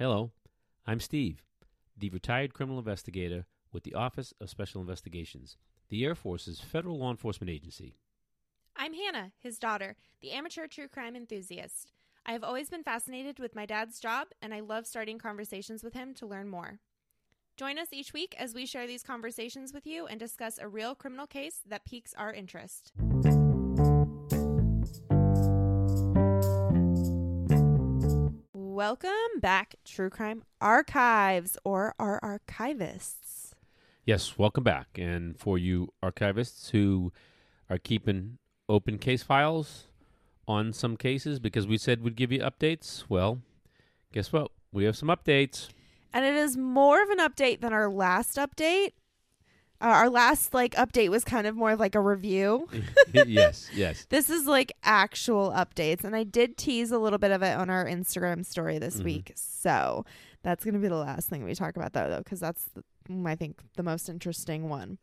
Hello, I'm Steve, the retired criminal investigator with the Office of Special Investigations, the Air Force's federal law enforcement agency. I'm Hannah, his daughter, the amateur true crime enthusiast. I have always been fascinated with my dad's job, and I love starting conversations with him to learn more. Join us each week as we share these conversations with you and discuss a real criminal case that piques our interest. Welcome back, True Crime Archives, or our archivists. Yes, welcome back. And for you archivists who are keeping open case files on some cases because we said we'd give you updates, well, guess what? We have some updates. And it is more of an update than our last update. Uh, our last like update was kind of more of like a review. yes, yes. This is like actual updates, and I did tease a little bit of it on our Instagram story this Mhm. week. So that's gonna be the last thing we talk about, though, though, because that's the, mm, I think the most interesting one.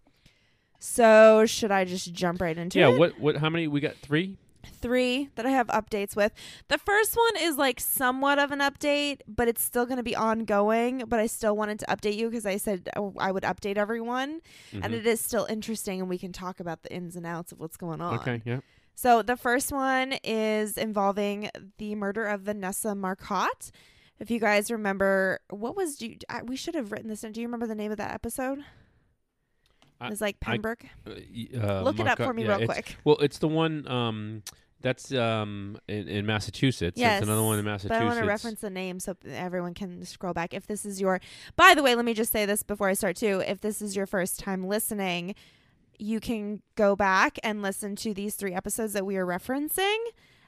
So should I just jump right into yeah, it? what what how many we got? 3? Three that I have updates with. The first one is like somewhat of an update, but it's still going to be ongoing. But I still wanted to update you because I said oh, I would update everyone, and Mhm. it is still interesting, and we can talk about the ins and outs of what's going on. Okay, yeah. So the first one is involving the murder of Vanessa Marcotte. If you guys remember, what was do you, I, we should have written this in? Do you remember the name of that episode? I- It like Pembroke. Uh, y- uh, Look it up for me yeah, real quick. Well, it's the one um that's um in, in Massachusetts. Yes, It's another one in Massachusetts. But. I want to reference the name so everyone can scroll back. If this is your, by the way, let me just say this before I start too. If this is your first time listening, you can go back and listen to these three episodes that we are referencing,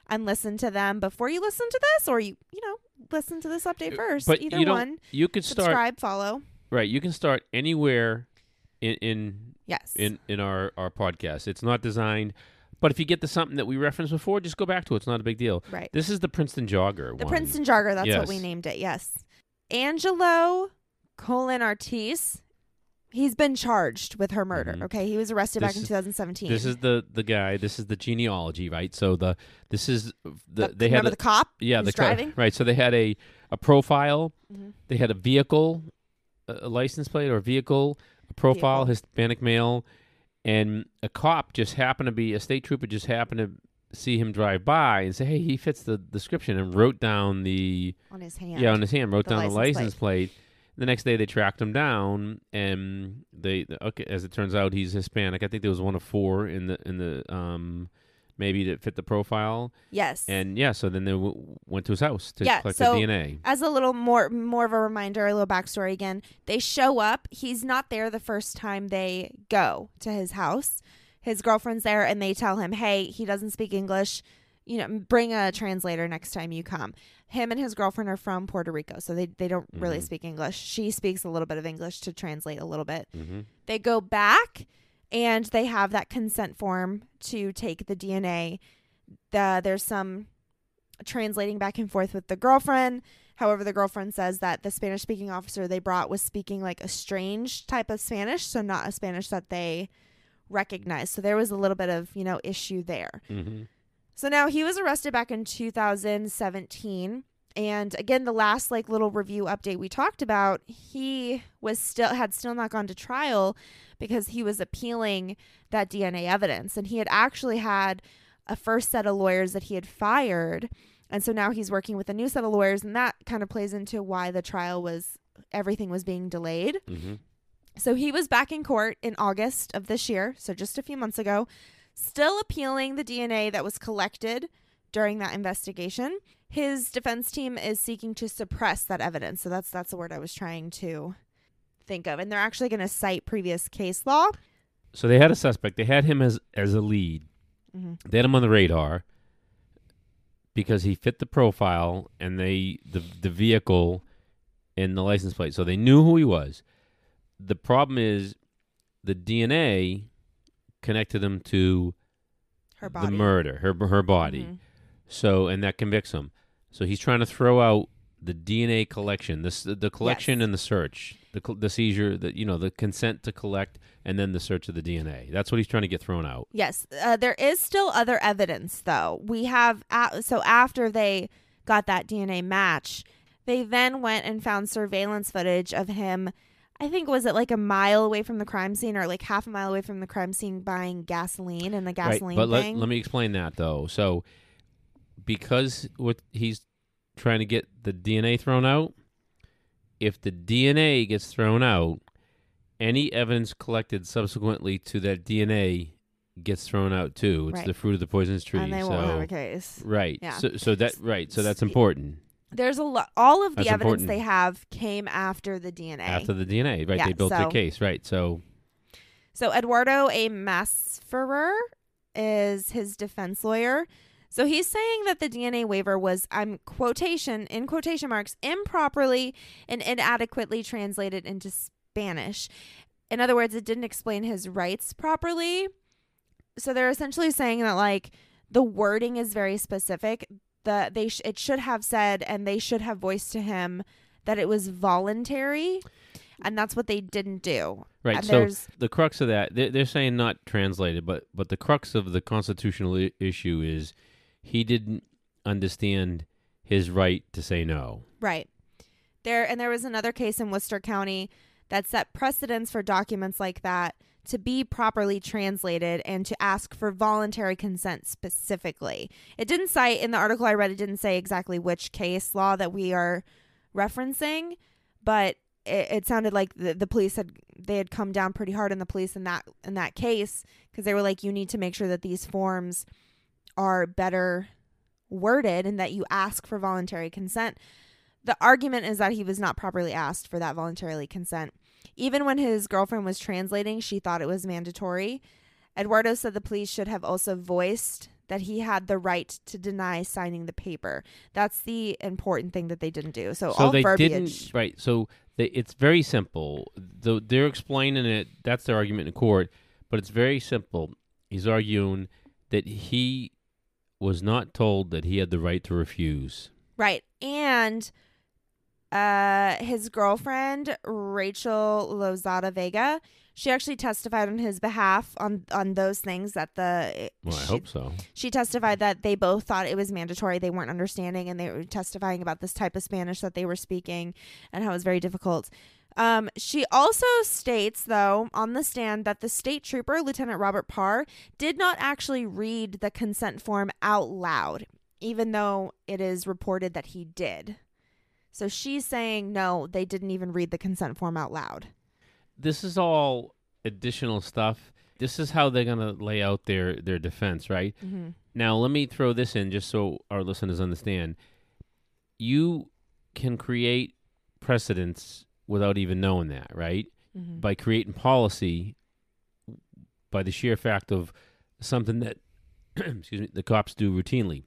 and listen to them before you listen to this, or you you know listen to this update Uh, first. but Either you one, You could start subscribe, follow. right. You can start anywhere in in Yes. in, in our our podcast. It's not designed. But if you get to something that we referenced before, just go back to it. It's not a big deal. right. This is the Princeton Jogger. The one. Princeton Jogger. That's what we named it. Yes. Angelo Colon-Ortiz. He's been charged with her murder. Mhm. Okay, he was arrested This back in is- 2017. This is the the guy. This is the genealogy, right? So the this is the The- they had remember a, the cop. yeah the driving? right. So they had a a profile. Mhm. They had a vehicle, a a license plate or a vehicle, profile. Hispanic male, and a cop just happened to be a state trooper just happened to see him drive by and say, "Hey, he fits the description," and wrote down the on his hand. yeah on his hand, wrote The down the license license plate. The next day they tracked him down, and they okay. As it turns out, he's Hispanic. I think there was one of four in the in the um maybe that fit the profile, Yes. and yeah. So then they w- went to his house to Yeah, collect so- the DNA. as a little more more of a reminder, a little backstory again. They show up. He's not there the first time they go to his house. His girlfriend's there, and they tell him, "Hey, he doesn't speak English. You know, bring a translator next time you come." Him and his girlfriend are from Puerto Rico, so they they don't really Mhm. speak English. She speaks a little bit of English to translate a little bit. Mm-hmm. They go back and they have that consent form to take the DNA. The, there's some translating back and forth with the girlfriend. However, the girlfriend says that the Spanish speaking officer they brought was speaking like a strange type of Spanish, so not a Spanish that they recognized. So there was a little bit of, you know, issue there. Mm-hmm. So now he was arrested back in 2017 and again the last like little review update we talked about he was still had still not gone to trial because he was appealing that DNA evidence. And he had actually had a first set of lawyers that he had fired. And so now he's working with a new set of lawyers and that kind of plays into why the trial was everything was being delayed. Mm-hmm. so he was back in court in August of this year, so just a few months ago, still appealing the DNA that was collected during that investigation. His defense team is seeking to suppress that evidence. So that's that's the word I was trying to think of. And they're actually going to cite previous case law. So they had a suspect. They had him as as a lead. Mm-hmm. They had him on the radar because he fit the profile and they the the vehicle and the license plate. So they knew who he was. The problem is the DNA connected him to Her body. the murder, her her body. Mhm. So and that convicts him. So he's trying to throw out the DNA collection, this the collection Yes. and the search, the the seizure, the you know the consent to collect, and then the search of the DNA. That's what he's trying to get thrown out. Yes, uh, there is still other evidence though. We have so after they got that DNA match, They then went and found surveillance footage of him. I think was it like a mile away from the crime scene or like half a mile away from the crime scene buying gasoline and the gasoline right, but let, thing. let me explain that though. So, because what he's trying to get the DNA thrown out, if the DNA gets thrown out, any evidence collected subsequently to that DNA gets thrown out too. It's Right. the fruit of the poisonous tree. and they so won't have a case. right. Yeah. So so that right. So that's important. There's a lot. All of the That's evidence important. they have came after the DNA. After the DNA, right? Yeah, they built so- the case, right? So So Eduardo A. Masferrer is his defense lawyer. So he's saying that the DNA waiver was, I'm quotation in quotation marks, improperly and inadequately translated into Spanish. In other words, it didn't explain his rights properly. So they're essentially saying that like the wording is very specific. The they sh- it should have said and they should have voiced to him that it was voluntary, and that's what they didn't do. right. And so there's the crux of that they're, they're saying not translated but but the crux of the constitutional I- issue is he didn't understand his right to say no Right. There and there was another case in Worcester County that set precedents for documents like that to be properly translated and to ask for voluntary consent specifically. It didn't cite in the article I read it didn't say exactly which case law that we are referencing, but it, it sounded like the, the police had they had come down pretty hard on the police in that in that case because they were like you need to make sure that these forms are better worded and that you ask for voluntary consent. The argument is that he was not properly asked for that voluntarily consent. Even when his girlfriend was translating, she thought it was mandatory. Eduardo said the police should have also voiced that he had the right to deny signing the paper. That's the important thing that they didn't do. So, so all they verbiage. didn't right so they, it's very simple Though they're explaining it that's their argument in court but it's very simple he's arguing that he was not told that he had the right to refuse Right. And uh his girlfriend, Rachel Lozada Vega, she actually testified on his behalf on on those things that the well i hope so she testified that they both thought it was mandatory. They weren't understanding and they were testifying about this type of Spanish that they were speaking and how it was very difficult. Um, she also states, though, on the stand that the state trooper, Lieutenant Robert Parr, did not actually read the consent form out loud, even though it is reported that he did. So she's saying, no, they didn't even read the consent form out loud. this is all additional stuff this is how they're going to lay out their their defense right Mm-hmm. Now, let me throw this in just so our listeners understand. You can create precedents without even knowing that, right? Mm-hmm. By creating policy by the sheer fact of something that excuse me, the cops do routinely.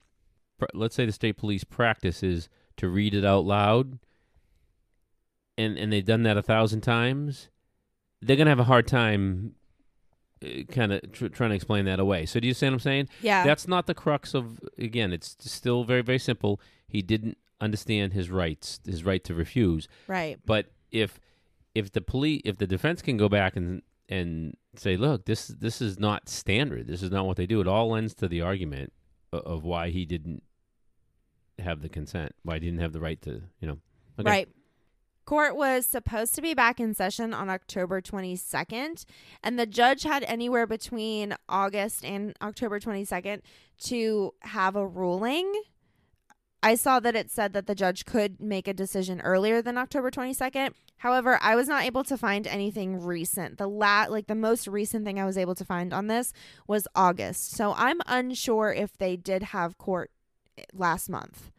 Let's say the state police practice is to read it out loud and and they've done that a thousand times. They're going to have a hard time kind of tr- trying to explain that away. So do you see what I'm saying? Yeah. That's not the crux of again. It's still very very simple. He didn't understand his rights, his right to refuse. right. But if if the police, if the defense can go back and and say, look, this this is not standard. This is not what they do. It all lends to the argument of, of why he didn't have the consent, why he didn't have the right to, you know. Okay. Right. Court was supposed to be back in session on October 22nd, and the judge had anywhere between August and October 22nd to have a ruling. I saw that it said that the judge could make a decision earlier than October 22nd. However, I was not able to find anything recent. The lat like the most recent thing I was able to find on this was August. So I'm unsure if they did have court last month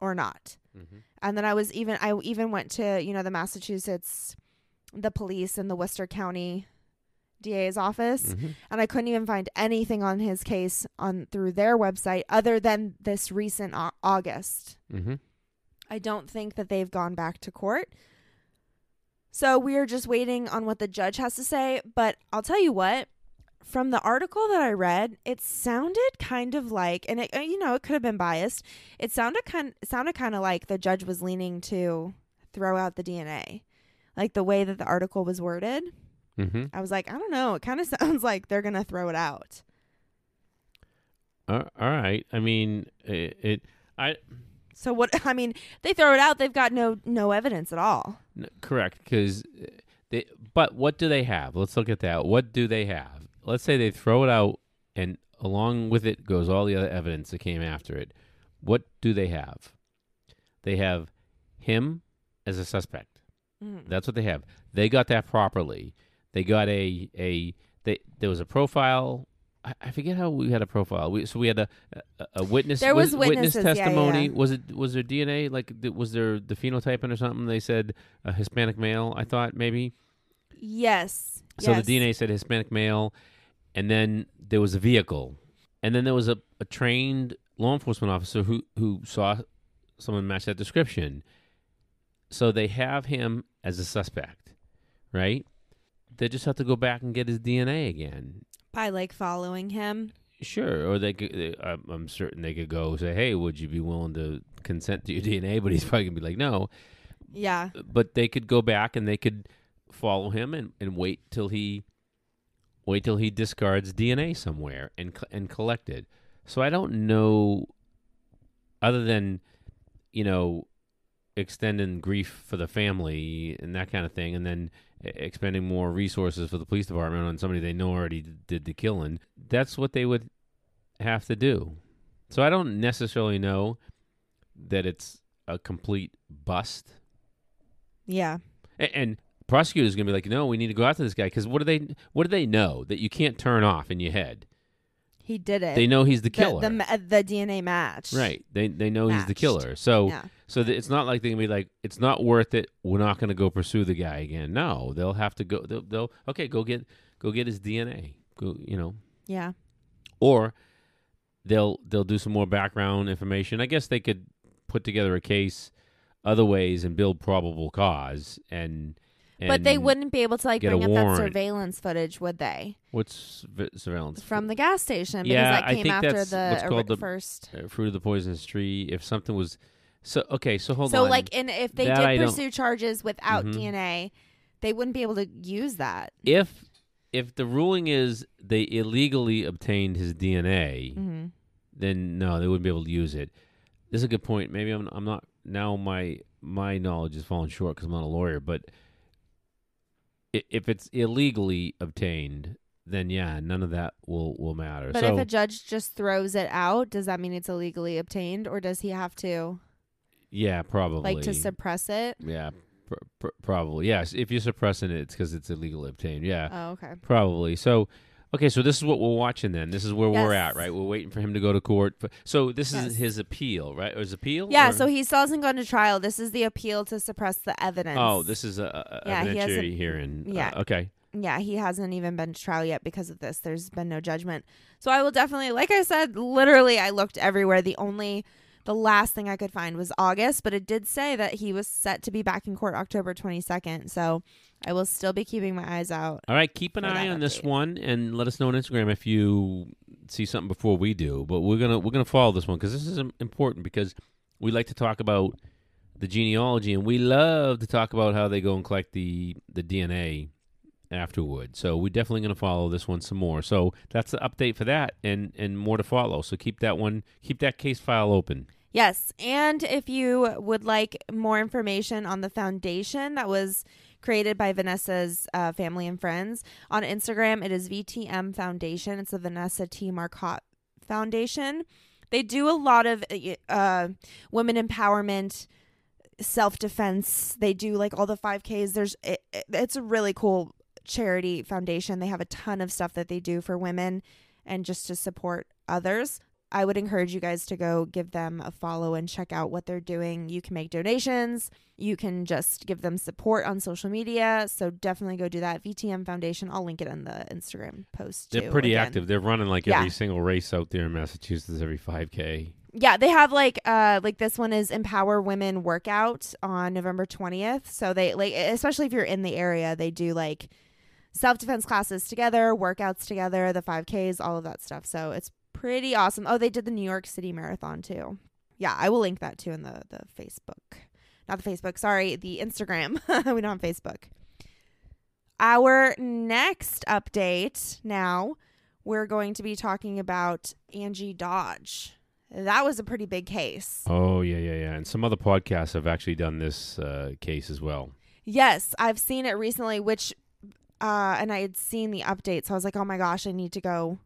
or not Mhm. and then I was even I even went to you know the Massachusetts, the police and the Worcester County DA's office, Mhm. and I couldn't even find anything on his case on through their website other than this recent au- August. Mhm. I don't think that they've gone back to court. So we are just waiting on what the judge has to say. But I'll tell you what, from the article that I read, it sounded kind of like, and it, uh, you know, it could have been biased. It sounded kind, it sounded kind of like the judge was leaning to throw out the DNA, like the way that the article was worded. Mhm. I was like, I don't know. It kind of sounds like they're gonna throw it out. Uh, all right. I mean, it, it. I. So what? I mean, they throw it out. They've got no no evidence at all. N- correct, because they. But what do they have? Let's look at that. What do they have? Let's say they throw it out, and along with it goes all the other evidence that came after it. What do they have? They have him as a suspect. Mm. That's what they have. They got that properly. They got a a they there was a profile. I, I forget how we had a profile. We, so we had a a, a witness. There was witness witnesses, yeah, testimony. yeah. Was it was there DNA? Like was there the phenotyping or something? They said a Hispanic male. I thought maybe. Yes. So yes. the DNA said Hispanic male, and then there was a vehicle, and then there was a, a trained law enforcement officer who who saw someone match that description. So they have him as a suspect, right? They just have to go back and get his DNA again. By like following him. Sure, or they could. they- I'm I'm certain they could go say, "Hey, would you be willing to consent to your DNA?" But he's probably gonna be like, "No." Yeah. but they could go back and they could follow him and, and wait till he wait till he discards DNA somewhere and and collect it. So I don't know other than you know extending grief for the family and that kind of thing and then expending more resources for the police department on somebody they know already did the killing. That's what they would have to do. So I don't necessarily know that it's a complete bust Yeah. a- And prosecutors going to be like, no, we need to go after this guy because what do they what do they know that you can't turn off in your head? He did it. They know he's the killer, The, the, the DNA match. right? They they know he's the killer. So Yeah. so th- it's not like they can be like, it's not worth it. We're not going to go pursue the guy again. No, they'll have to go. They'll, they'll okay, go get go get his DNA. Go, you know, Yeah. or they'll they'll do some more background information. I guess they could put together a case other ways and build probable cause and. But they wouldn't be able to like bring up that warrant. surveillance footage, would they? What's vi- surveillance? From the gas station because Yeah, that I came think after that's the what's ori- called the- first. uh, fruit of the poisonous tree. If something was so okay, so hold on. so on. like, and if they That I did don't- pursue charges without Mhm. DNA, they wouldn't be able to use that. if if the ruling is they illegally obtained his DNA, hmm then no, they wouldn't be able to use it. This is a good point. Maybe I'm I'm not now my my knowledge is falling short because I'm not a lawyer, but if it's illegally obtained, then yeah, none of that will will matter. But so if a judge just throws it out, does that mean it's illegally obtained, or does he have to yeah, probably like to suppress it? Yeah, pr- pr- probably. Yes, if you're suppressing it, it's because it's illegally obtained. Yeah, Oh, okay. probably. So, okay, so this is what we're watching then. This is where we're at, right? We're waiting for him to go to court. So this Yes. is his appeal, right? Or his appeal? Yeah, or- so he still hasn't gone to trial. This is the appeal to suppress the evidence. Oh, this is a, a Yeah, he evidentiary hasn't- hearing. Uh, yeah. okay. Yeah, he hasn't even been to trial yet because of this. There's been no judgment. So I will definitely, like I said, literally, I looked everywhere. The only, the last thing I could find was August, but it did say that he was set to be back in court October 22nd. So I will still be keeping my eyes out. All right, keep an eye on this one and let us know on Instagram if you see something before we do. But we're gonna we're gonna follow this one because this is important because we like to talk about the genealogy and we love to talk about how they go and collect the the DNA afterward. So we're definitely gonna follow this one some more. So that's the update for that and and more to follow. So keep that one keep that case file open. Yes. And if you would like more information on the foundation that was created by Vanessa's uh, family and friends, on Instagram, it is VTM Foundation. It's the Vanessa T. Marcotte Foundation. They do a lot of uh, women empowerment, self defense. They do like all the 5Ks. There's it, it- it's a really cool charity foundation. They have a ton of stuff that they do for women and just to support others. I would encourage you guys to go give them a follow and check out what they're doing. You can make donations. You can just give them support on social media. So definitely go do that. VTM Foundation. I'll link it in the Instagram post. They're too, pretty again. active. They're running like Yeah. every single race out there in Massachusetts every 5K. Yeah, they have like uh like this one is Empower Women workout on November 20th. So they like especially if you're in the area, they do like self-defense classes together, workouts together, the 5Ks, all of that stuff. So it's pretty awesome. Oh, they did the New York City Marathon too. Yeah, I will link that too in the the Facebook. Not the Facebook, sorry, the Instagram. we don't have Facebook. Our next update now, we're going to be talking about Angie Dodge that was a pretty big case. Oh yeah, yeah, yeah. And some other podcasts have actually done this uh, case as well. Yes, I've seen it recently, which, uh, and I had seen the update, so I was like, oh my gosh, I need to go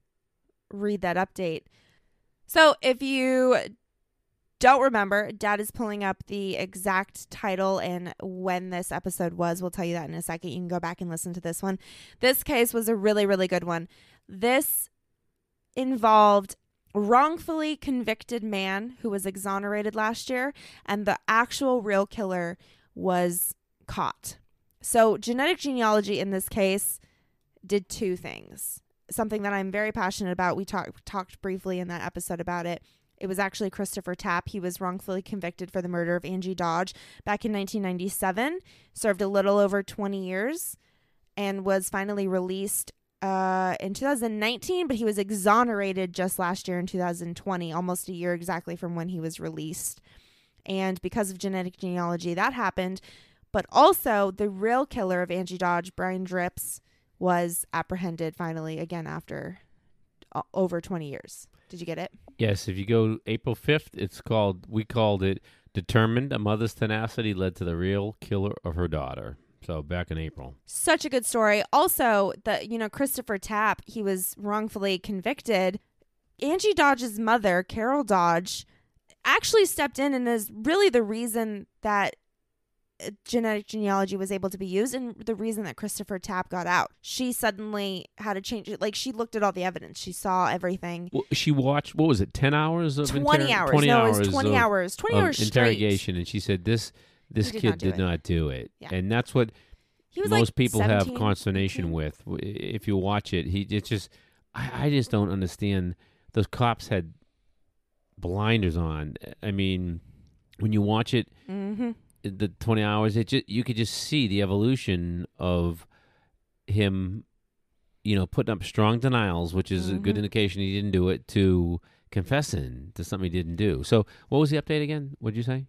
read that update. So if you don't remember, Dad is pulling up the exact title and when this episode was. We'll tell you that in a second. You can go back and listen to this one. This case was a really, really good one. This involved wrongfully convicted man who was exonerated last year, and the actual real killer was caught. So, genetic genealogy in this case did two things. Something that I'm very passionate about. We talked talked briefly in that episode about it. It was actually Christopher Tapp. He was wrongfully convicted for the murder of Angie Dodge back in 1997, served a little over 20 years, and was finally released uh, in 2019, but he was exonerated just last year in 2020, almost a year exactly from when he was released. And because of genetic genealogy, that happened. But also, the real killer of Angie Dodge, Brian Dripps, was apprehended finally again after uh, over 20 years. Did you get it? Yes, if you go April 5th, it's called, we called it Determined. A mother's tenacity led to the real killer of her daughter. So back in April. Such a good story. Also, the you know Christopher Tapp, he was wrongfully convicted. Angie Dodge's mother, Carol Dodge, actually stepped in and is really the reason that genetic genealogy was able to be used and the reason that Christopher Tapp got out. She suddenly had to change it. Like she looked at all the evidence. She saw everything. Well, she watched what was it, ten hours of 20 inter- hours. 20 no, hours it was 20 of, hours. 20 hours straight. interrogation, and she said this this He did kid not did it. not do it, Yeah. and that's what most like people 17, have consternation 18. with. If you watch it, he it's just I, I just don't understand. Those cops had blinders on. I mean, when you watch it, Mhm. The twenty hours, it just you could just see the evolution of him. You know, putting up strong denials, which is a good Mhm. indication he didn't do it, to confessing to something he didn't do. So, what was the update again? What did you say?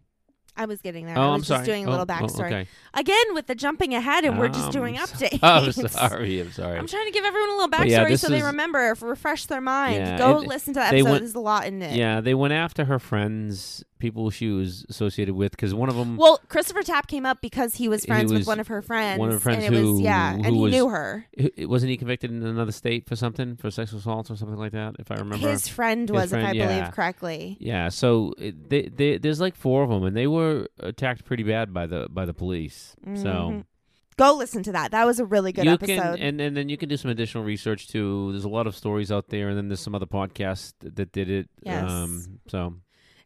I was getting there. Oh, I I'm was sorry. just doing a Oh, little oh, backstory. okay. Again with the jumping ahead and we're just Um, doing so- updates. I'm sorry. I'm sorry. I'm trying to give everyone a little yeah, backstory this so they remember, refresh their mind. Yeah, Go it- listen to that they episode. went- There's a lot in it. Yeah, they went after her friends, people she was associated with, because one of them, Well, Christopher Tapp came up because he was He friends was with one of her friends. one of her friends and it who- was yeah, and he was- knew her. wasn't he convicted in another state for something, for sexual assault or something like that, if I remember. His friend His was, friend, if I yeah. believe correctly. yeah, so it, they, they, there's like four of them, and they were attacked pretty bad by the by the police. So Mhm. Go listen to that. That was a really good you episode. can, and, and then you can do some additional research too. There's a lot of stories out there, and then there's some other podcasts that, that did it. Yes. Um, so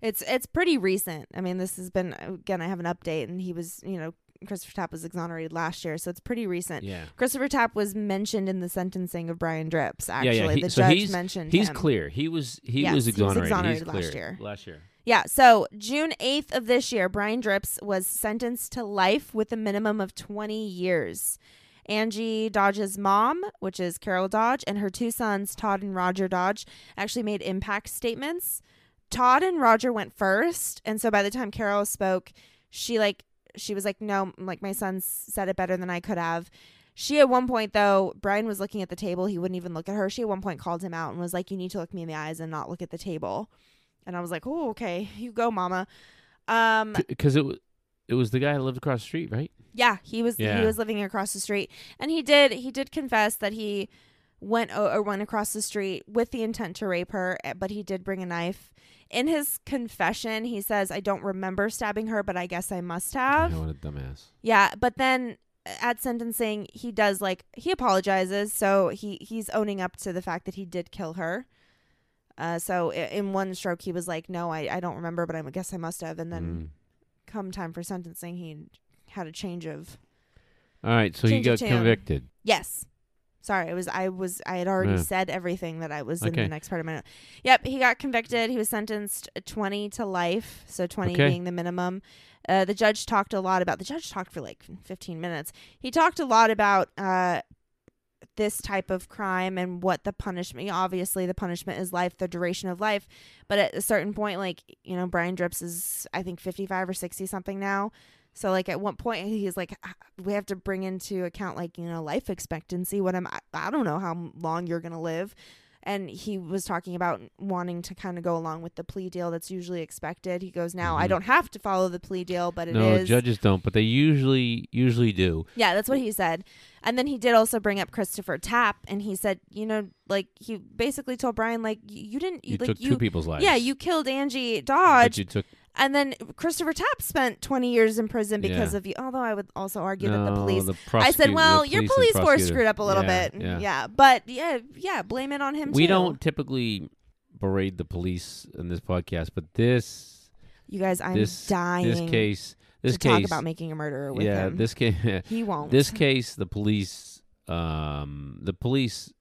It's it's pretty recent. I mean, this has been again. I have an update, and he was you know Christopher Tapp was exonerated last year, so it's pretty recent. yeah, Christopher Tapp was mentioned in the sentencing of Brian Dripps. yeah, Actually, he- the so judge mentioned he's him. clear. He was he Yes, was he was exonerated. exonerated last year. Last year. Yeah, so June 8th of this year, Brian Dripps was sentenced to life with a minimum of 20 years. Angie Dodge's mom, which is Carol Dodge, and her two sons, Todd and Roger Dodge, actually made impact statements. Todd and Roger went first, and so by the time Carol spoke, she like she was like, "No, like my son said it better than I could have." She at one point though, Brian was looking at the table, he wouldn't even look at her. She at one point called him out and was like, "You need to look me in the eyes and not look at the table." And I was like, "Oh, okay, you go, mama." Um, because it was it was the guy that lived across the street, right? yeah, he was Yeah. he was living across the street, and he did he did confess that he went o- or went across the street with the intent to rape her, eh, but he did bring a knife. In his confession, he says, "I don't remember stabbing her, but I guess I must have." Yeah, what a dumbass. Yeah, but then at sentencing, he does like he apologizes, so he he's owning up to the fact that he did kill her. Uh, so i- in one stroke, he was like, "No, I, I don't remember, but I guess I must have." And then Mm. come time for sentencing, he had a change of All right, so he got convicted. yes. Sorry, it was I was I had already Yeah. said everything that I was in the next part of my note. Yep, he got convicted. He was sentenced twenty to life, so twenty Okay. being the minimum. Uh, the judge talked a lot about the judge talked for like fifteen minutes. He talked a lot about uh, this type of crime and what the punishment. Obviously, the punishment is life, the duration of life. But at a certain point, like you know, Brian Dripps is I think fifty five or sixty something now. So like at one point he's like "Ah, we have to bring into account like you know life expectancy what am I, I don't know how long you're going to live and he was talking about wanting to kind of go along with the plea deal that's usually expected. He goes, "Now I Mhm. don't have to follow the plea deal, but it is." no, judges don't, but they usually usually do. Yeah, that's what he said. And then he did also bring up Christopher Tapp, and he said, you know, like he basically told Brian, like you didn't, You like took you, two people's lives. yeah, you killed Angie But Dodge, you took and then Christopher Tapp spent twenty years in prison because Yeah. of you. Although I would also argue no, that the police. The I said, well, the your police force screwed up a little Yeah, bit. Yeah. but yeah, yeah, blame it on him. We too. don't typically berate the police in this podcast, but this You guys, I'm this dying this case this to case talk about making a murderer with yeah him. this case he won't. this case the police um the police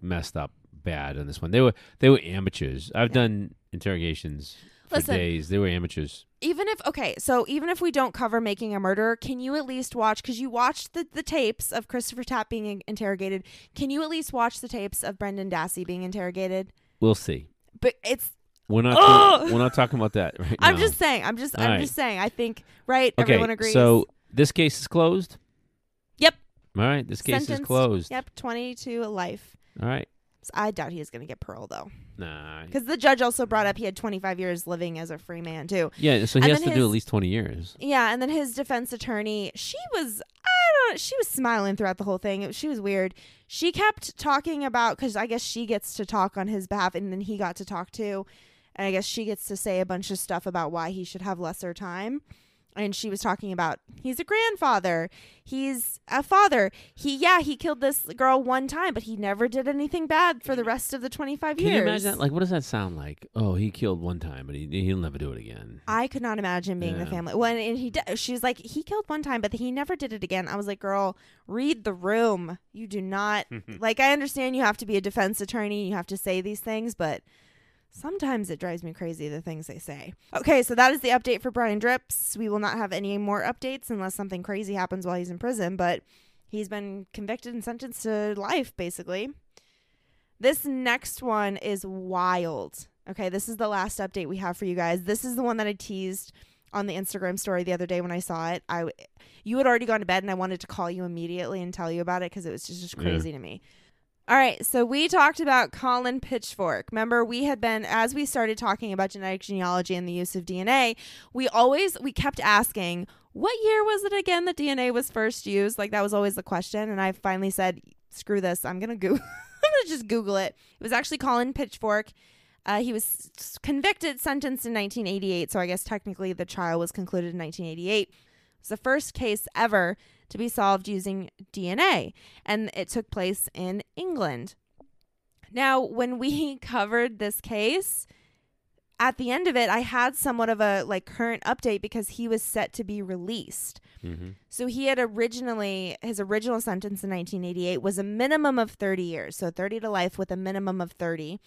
messed up bad on this one. They were they were amateurs. I've Yeah. done interrogations Listen. days. They were amateurs. even if okay so even if we don't cover making a murderer can you at least watch because you watched the, the tapes of christopher tapp being in- interrogated can you at least watch the tapes of brendan dassey being interrogated We'll see. but it's We're not we're not talking about that right i'm now. just saying i'm just All i'm right. just saying i think right okay. everyone agrees So this case is closed. Yep. All right. This case is closed. yep 20 to life All right. So i doubt he is going to get parole though Nah. because the judge also brought up he had 25 years living as a free man too Yeah. So he And has to do at least twenty years. Yeah, and then his defense attorney, she was I don't she was smiling throughout the whole thing. It, she was weird. She kept talking about cuz I guess she gets to talk on his behalf and then he got to talk too. And I guess she gets to say a bunch of stuff about why he should have lesser time. And she was talking about he's a grandfather. He's a father. He yeah, he killed this girl one time, but he never did anything bad for the rest of the 25 Can years. you imagine that? Like, what does that sound like? Oh, he killed one time, but he he'll never do it again. I could not imagine being the family. When and he did, she was like, he killed one time, but he never did it again. I was like, girl, read the room. You do not like. I understand you have to be a defense attorney. You have to say these things, but sometimes it drives me crazy the things they say. Okay, so that is the update for Brian Dripps. We will not have any more updates unless something crazy happens while he's in prison. But he's been convicted and sentenced to life, basically. This next one is wild. Okay, this is the last update we have for you guys. This is the one that I teased on the Instagram story the other day when I saw it. I you had already gone to bed and I wanted to call you immediately and tell you about it because it was just, just Yeah. crazy to me. All right, so we talked about Colin Pitchfork. Remember, we had been as we started talking about genetic genealogy and the use of DNA, we always we kept asking, what year was it again that DNA was first used? Like that was always the question, and I finally said, screw this, I'm gonna go, I'm gonna just Google it. It was actually Colin Pitchfork. Uh, he was convicted, sentenced in 1988, so I guess technically the trial was concluded in 1988. It was the first case ever to be solved using DNA, and it took place in England. Now, when we covered this case, at the end of it, I had somewhat of a like current update because he was set to be released. Mm-hmm. So he had originally his original sentence in 1988 was a minimum of 30 years, so 30 to life with a minimum of 30.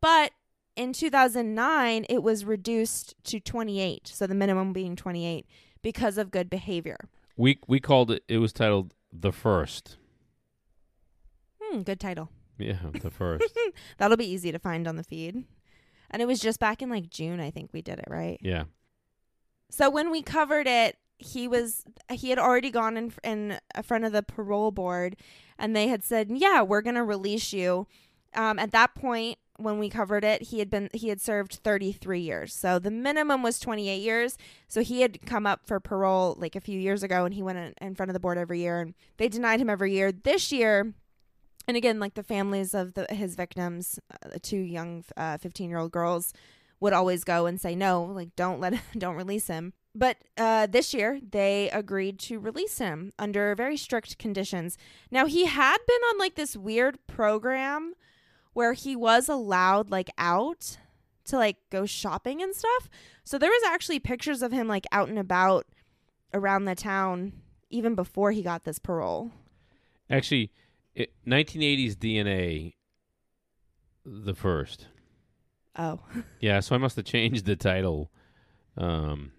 But in 2009 it was reduced to 28, so the minimum being 28 because of good behavior. We we called it. It was titled the first. Hmm, good title. Yeah, the first. That'll be easy to find on the feed. And it was just back in like June I think we did it, right? yeah. So when we covered it, he was he had already gone in in front of the parole board, and they had said, "Yeah, we're gonna release you." Um, at that point, when we covered it, he had been he had served 33 years. So the minimum was 28 years. So he had come up for parole like a few years ago, and he went in, front of the board every year, and they denied him every year. This year. And again, like the families of the, his victims, uh, two young 15 year old girls, would always go and say no like don't let don't release him but uh, this year they agreed to release him under very strict conditions now he had been on like this weird program where he was allowed like out to like go shopping and stuff so there was actually pictures of him like out and about around the town even before he got this parole Actually, it, 1980s DNA. The first. oh Yeah. So I must have changed the title. Um.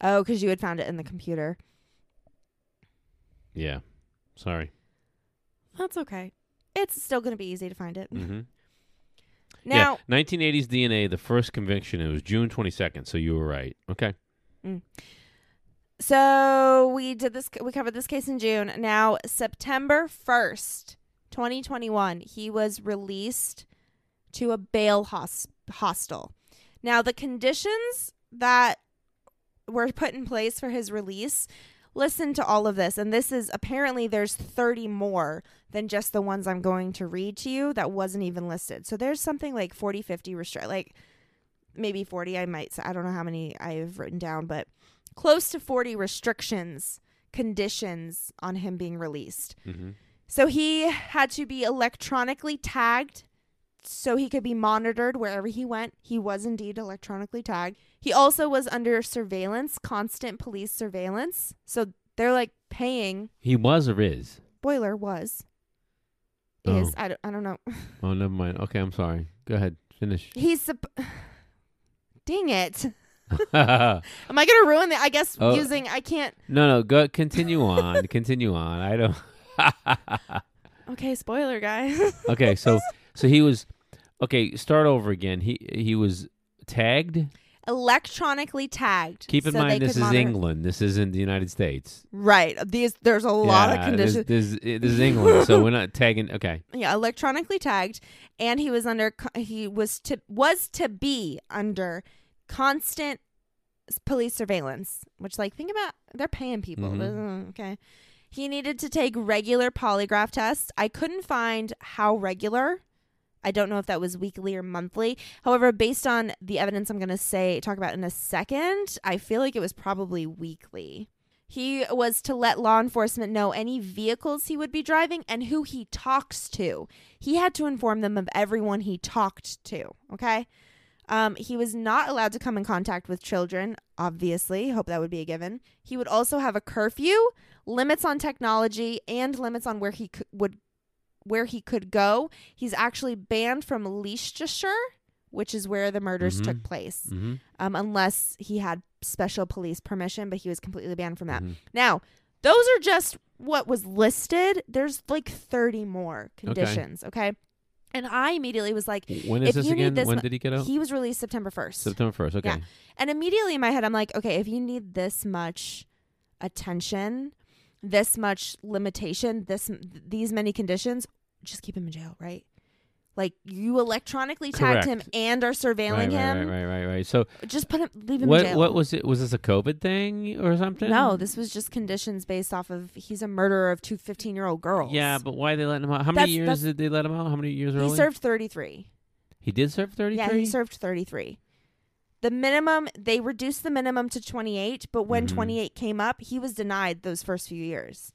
oh because you had found it in the computer Yeah. Sorry. that's okay it's still gonna be easy to find it Mm-hmm. Now yeah, 1980s DNA. The first conviction. It was June 22nd. So you were right. Okay. Mm. So we did this. We covered this case in June. Now September first, twenty twenty one, he was released to a bail hos- hostel. Now, the conditions that were put in place for his release, listen to all of this. And this is apparently there's 30 more than just the ones I'm going to read to you that wasn't even listed. So there's something like 40, 50 restrict, like maybe 40. I might say, I don't know how many I've written down, but close to 40 restrictions, conditions on him being released. Mm-hmm. So he had to be electronically tagged so he could be monitored wherever he went. He was indeed electronically tagged. He also was under surveillance, constant police surveillance. So they're like paying. He was or is? Boiler was. Oh. Is. I don't, I don't know. Oh, never mind. Okay, I'm sorry. Go ahead. Finish. He's. Sup- Dang it. Am I going to ruin it? I guess Oh. using. I can't. No, no. Go. Continue on. continue on. I don't. Okay, spoiler, guys. okay, so so he was. Okay, start over again. He he was tagged. electronically tagged. Keep in so mind, this is monitor- England. This isn't the United States. Right. These there's a lot of conditions. This, this, this is England, so we're not tagging. Okay. yeah, electronically tagged, and he was under. He was to was to be under constant police surveillance. Which, like, think about they're paying people. Mhm. Uh, Okay. He needed to take regular polygraph tests. I couldn't find how regular. I don't know if that was weekly or monthly. However, based on the evidence I'm going to say talk about in a second, I feel like it was probably weekly. He was to let law enforcement know any vehicles he would be driving and who he talks to. He had to inform them of everyone he talked to. Okay. Um, he was not allowed to come in contact with children, obviously. Hope that would be a given. He would also have a curfew, limits on technology, and limits on where he could, would where he could go. He's actually banned from Leicestershire, which is where the murders Mhm. took place, Mm-hmm. um, unless he had special police permission. But he was completely banned from that. Mhm. Now, those are just what was listed. There's like 30 more conditions. Okay. And I immediately was like, When is this again? this when did he get out? he was released September 1st. September first. Okay. Yeah. And immediately in my head, I'm like, okay, if you need this much attention, this much limitation, this these many conditions, just keep him in jail, right? Like you electronically tagged him and are surveilling Right, right, him. right, right, right, right. So Just put him, leave him in what jail. what was it? Was this a COVID thing or something? no, this was just conditions based off of he's a murderer of two 15 year old girls. Yeah, but why they letting him out? How many That's- years that's- did they let him out? How many years he early? served 33. He did serve thirty. Yeah, he served 33. The minimum, they reduced the minimum to 28, but when Mhm. 28 came up, he was denied those first few years.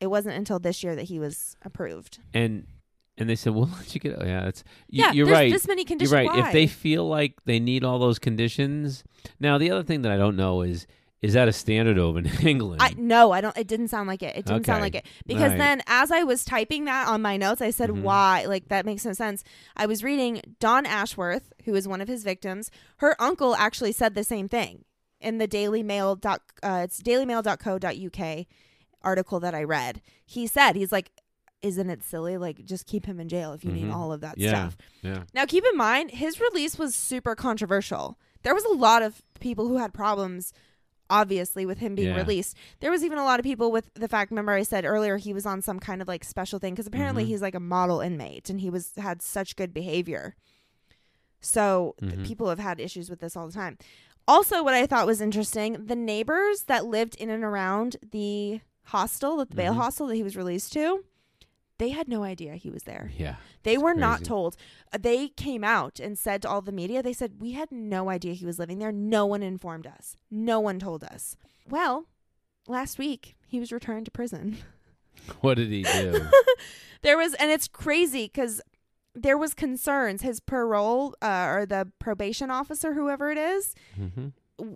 It wasn't until this year that he was approved. and and they said, "We'll let you get." Oh, yeah, that's you, yeah, you're right. this many You're conditions. right. Why? If they feel like they need all those conditions, now the other thing that I don't know is is that a standard over in England? I no, I don't. It didn't sound like it. It didn't sound like it because Right. then, as I was typing that on my notes, I said, Mhm. "Why?" Like that makes no sense. I was reading Dawn Ashworth, who is one of his victims. Her uncle actually said the same thing in the Daily Mail. Dot, uh, it's dailymail.co.uk article that I read. He said, "He's like." Isn't it silly? Like, just keep him in jail if you need Mhm. all of that Yeah. stuff. yeah. Now, keep in mind, his release was super controversial. There was a lot of people who had problems, obviously, with him being Yeah. released. There was even a lot of people with the fact. Remember, I said earlier he was on some kind of like special thing because apparently Mhm. he's like a model inmate and he was had such good behavior. So Mhm. people have had issues with this all the time. Also, what I thought was interesting, the neighbors that lived in and around the hostel, the bail Mhm. hostel that he was released to, they had no idea he was there. Yeah. They were not told. Uh, They came out and said to all the media, they said, We had no idea he was living there. No one informed us. No one told us. Well, last week, he was returned to prison. What did he do? there was, and it's crazy because there was concerns. His parole uh, or the probation officer, whoever it is, hmm w-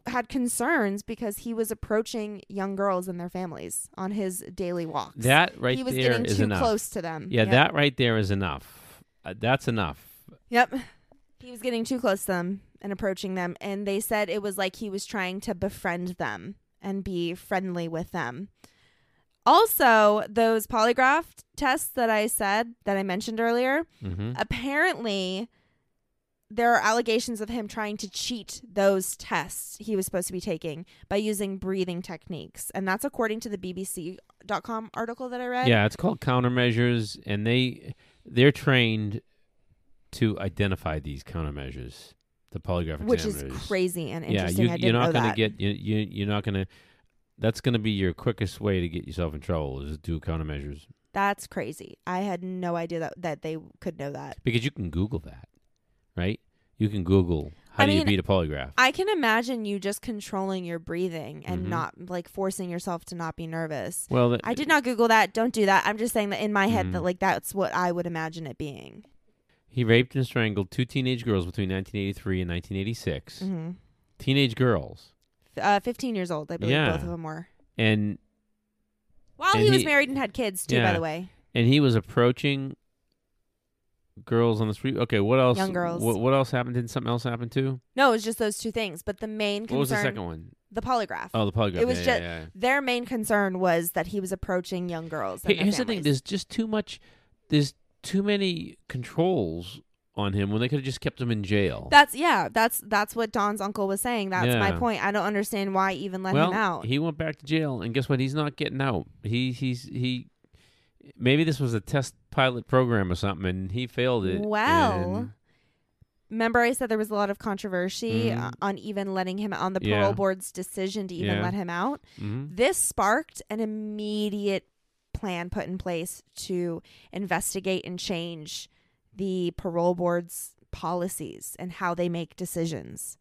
had concerns because he was approaching young girls and their families on his daily walks. That right there is enough. he was there getting is too enough. close to them. Yeah, Yep. that right there is enough. Uh, that's enough. Yep. He was getting too close to them and approaching them. And they said it was like he was trying to befriend them and be friendly with them. Also, those polygraph tests that I said, that I mentioned earlier, hmm apparently there are allegations of him trying to cheat those tests he was supposed to be taking by using breathing techniques. And that's according to the BBC.com article that I read. Yeah, it's called countermeasures, and they they're trained to identify these countermeasures, the polygraph which is crazy and Yeah, interesting. you, I you're didn't gonna get you, you you're not gonna. That's gonna be your quickest way to get yourself in trouble is do countermeasures That's crazy. I had no idea that that they could know that. because you can Google that, right? You can Google how I do you beat a polygraph. I can imagine you just controlling your breathing and Mhm. not like forcing yourself to not be nervous. well, that, I did not Google that. Don't do that. I'm just saying that in my head Mhm. that like that's what I would imagine it being. He raped and strangled two teenage girls between 1983 and 1986. hmm Teenage girls, Uh, 15 years old, I believe Yeah. both of them were. and While And he was he- married and had kids too, by the way. and he was approaching girls on the street. Okay, what else? Young girls. What, what else happened? Didn't something else happen too? No, it was just those two things. But the main concern, What was the second one? the polygraph. Oh, the polygraph. It was yeah, just- yeah, yeah. Their main concern was that he was approaching young girls. Their here's the thing: there's just too much. There's too many controls on him when they could have just kept him in jail. That's yeah. That's that's what Dawn's uncle was saying. That's my point. I don't understand why even let well, him out. he went back to jail, and guess what? He's not getting out. He he's he. Maybe this was a test pilot program or something, and he failed it. Well, and- Remember, I said there was a lot of controversy Mhm. uh, on even letting him on the Yeah. parole board's decision to even Yeah. let him out. Mhm. This sparked an immediate plan put in place to investigate and change the parole board's policies and how they make decisions.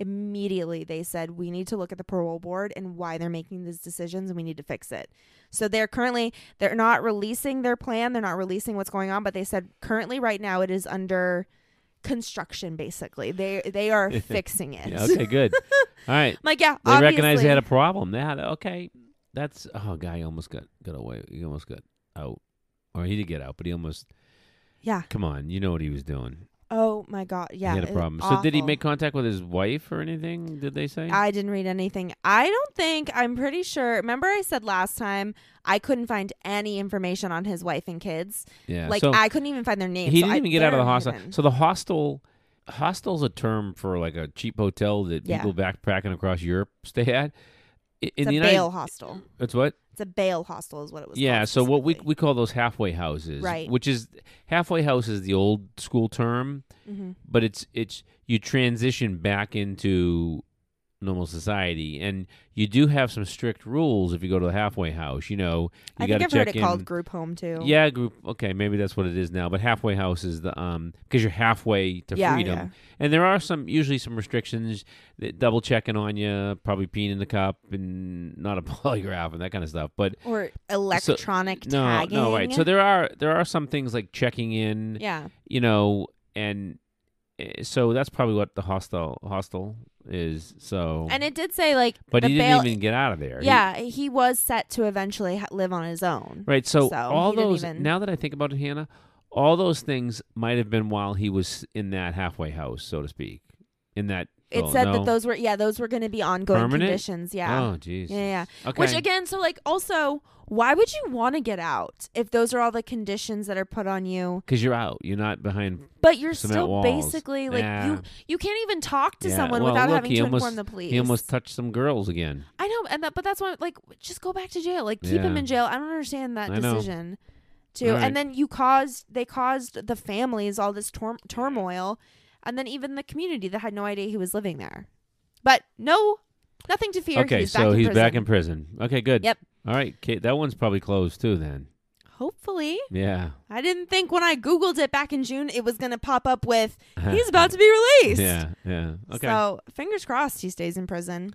Immediately, they said, We need to look at the parole board and why they're making these decisions, and we need to fix it. So they're currently they're not releasing their plan, they're not releasing what's going on, but they said currently right now it is under construction basically. They they are fixing it. Yeah, okay, good. All right. Like, yeah, They recognized they had a problem. They had okay. That's oh, guy almost got got away. He almost got out, or he did get out, but he almost. Yeah. Come on, you know what he was doing. Oh my god. Yeah. he had a problem. So did he make contact with his wife or anything? Did they say? I didn't read anything. I don't think I'm pretty sure. Remember I said last time I couldn't find any information on his wife and kids. yeah. Like so I couldn't even find their names. he didn't I- even get out of the hostel. hidden. So the hostel, hostel's a term for like a cheap hotel that Yeah. people backpacking across Europe stay at. In it's the a United, bail hostel. It's what? It's a bail hostel is what it was. Called. Yeah, so what we we call those halfway houses, Right. Which is halfway house is the old school term, Mhm. but it's it's you transition back into normal society, and you do have some strict rules if you go to the halfway house. You know, you I got think to I've check heard it in. called group home too. yeah, group. Okay, maybe that's what it is now. But halfway house is the um because you're halfway to Yeah, freedom, yeah. and there are some usually some restrictions, that double checking on you, probably peeing in the cup, and not a polygraph and that kind of stuff. But Or electronic no, tagging. no, right. So there are there are some things like checking in, Yeah. you know, and Eh, so that's probably what the hostel hostel is. So, And it did say like but he didn't bail even get out of there. Yeah, he was set to eventually ha- live on his own. right. So, So, all those even- now that I think about it, Hannah, all those things might have been while he was in that halfway house, so to speak. In that It oh, said no. that those were yeah, those were going to be ongoing Permanent? conditions, yeah. Oh, jeez. Yeah, yeah. Okay. Which again, so like also, why would you want to get out if those are all the conditions that are put on you? because you're out, you're not behind. But you're still walls. basically like Yeah. you you can't even talk to Yeah, someone well, without look, having to almost- inform the police. He almost touched some girls again. I know, and that, but that's why like just go back to jail. Like keep him in jail. I don't understand that I know. decision. Too, All right. and then you caused they caused the families all this tor- turmoil, and then even the community that had no idea he was living there. But no, nothing to fear. okay, he's so back he's prison. back in prison. Okay, good. Yep. All right, Kate, that one's probably closed too. Then. Hopefully, Yeah. I didn't think when I googled it back in June it was going to pop up with he's about to be released. Yeah, yeah. Okay. So fingers crossed he stays in prison.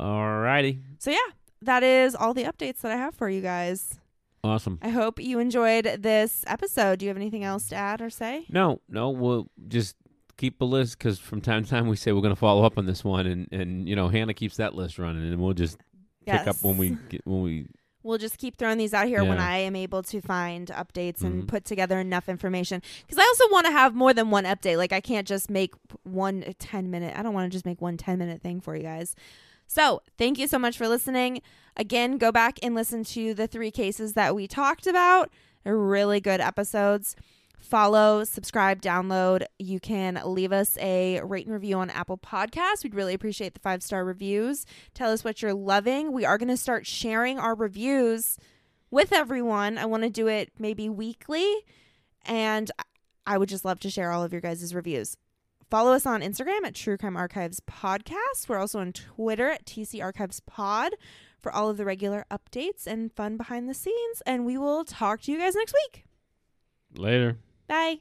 All righty. So yeah, that is all the updates that I have for you guys. Awesome. I hope you enjoyed this episode. Do you have anything else to add or say? No, no, we'll just keep a list because from time to time we say we're going to follow up on this one, and and you know Hannah keeps that list running, and we'll just pick up when we get, when we. We'll just keep throwing these out here when I am able to find updates and Mhm. put together enough information. Because I also want to have more than one update. Like I can't just make one 10 minute. I don't want to just make one 10 minute thing for you guys. So thank you so much for listening. Again, go back and listen to the three cases that we talked about. Really good episodes. Follow, subscribe, download. You can leave us a rate and review on Apple Podcasts. We'd really appreciate the five star reviews. Tell us what you're loving. We are going to start sharing our reviews with everyone. I want to do it maybe weekly. And I would just love to share all of your guys' reviews. Follow us on Instagram at True Crime Archives Podcast. We're also on Twitter at TC Archives Pod for all of the regular updates and fun behind the scenes. And we will talk to you guys next week. Later. Bye.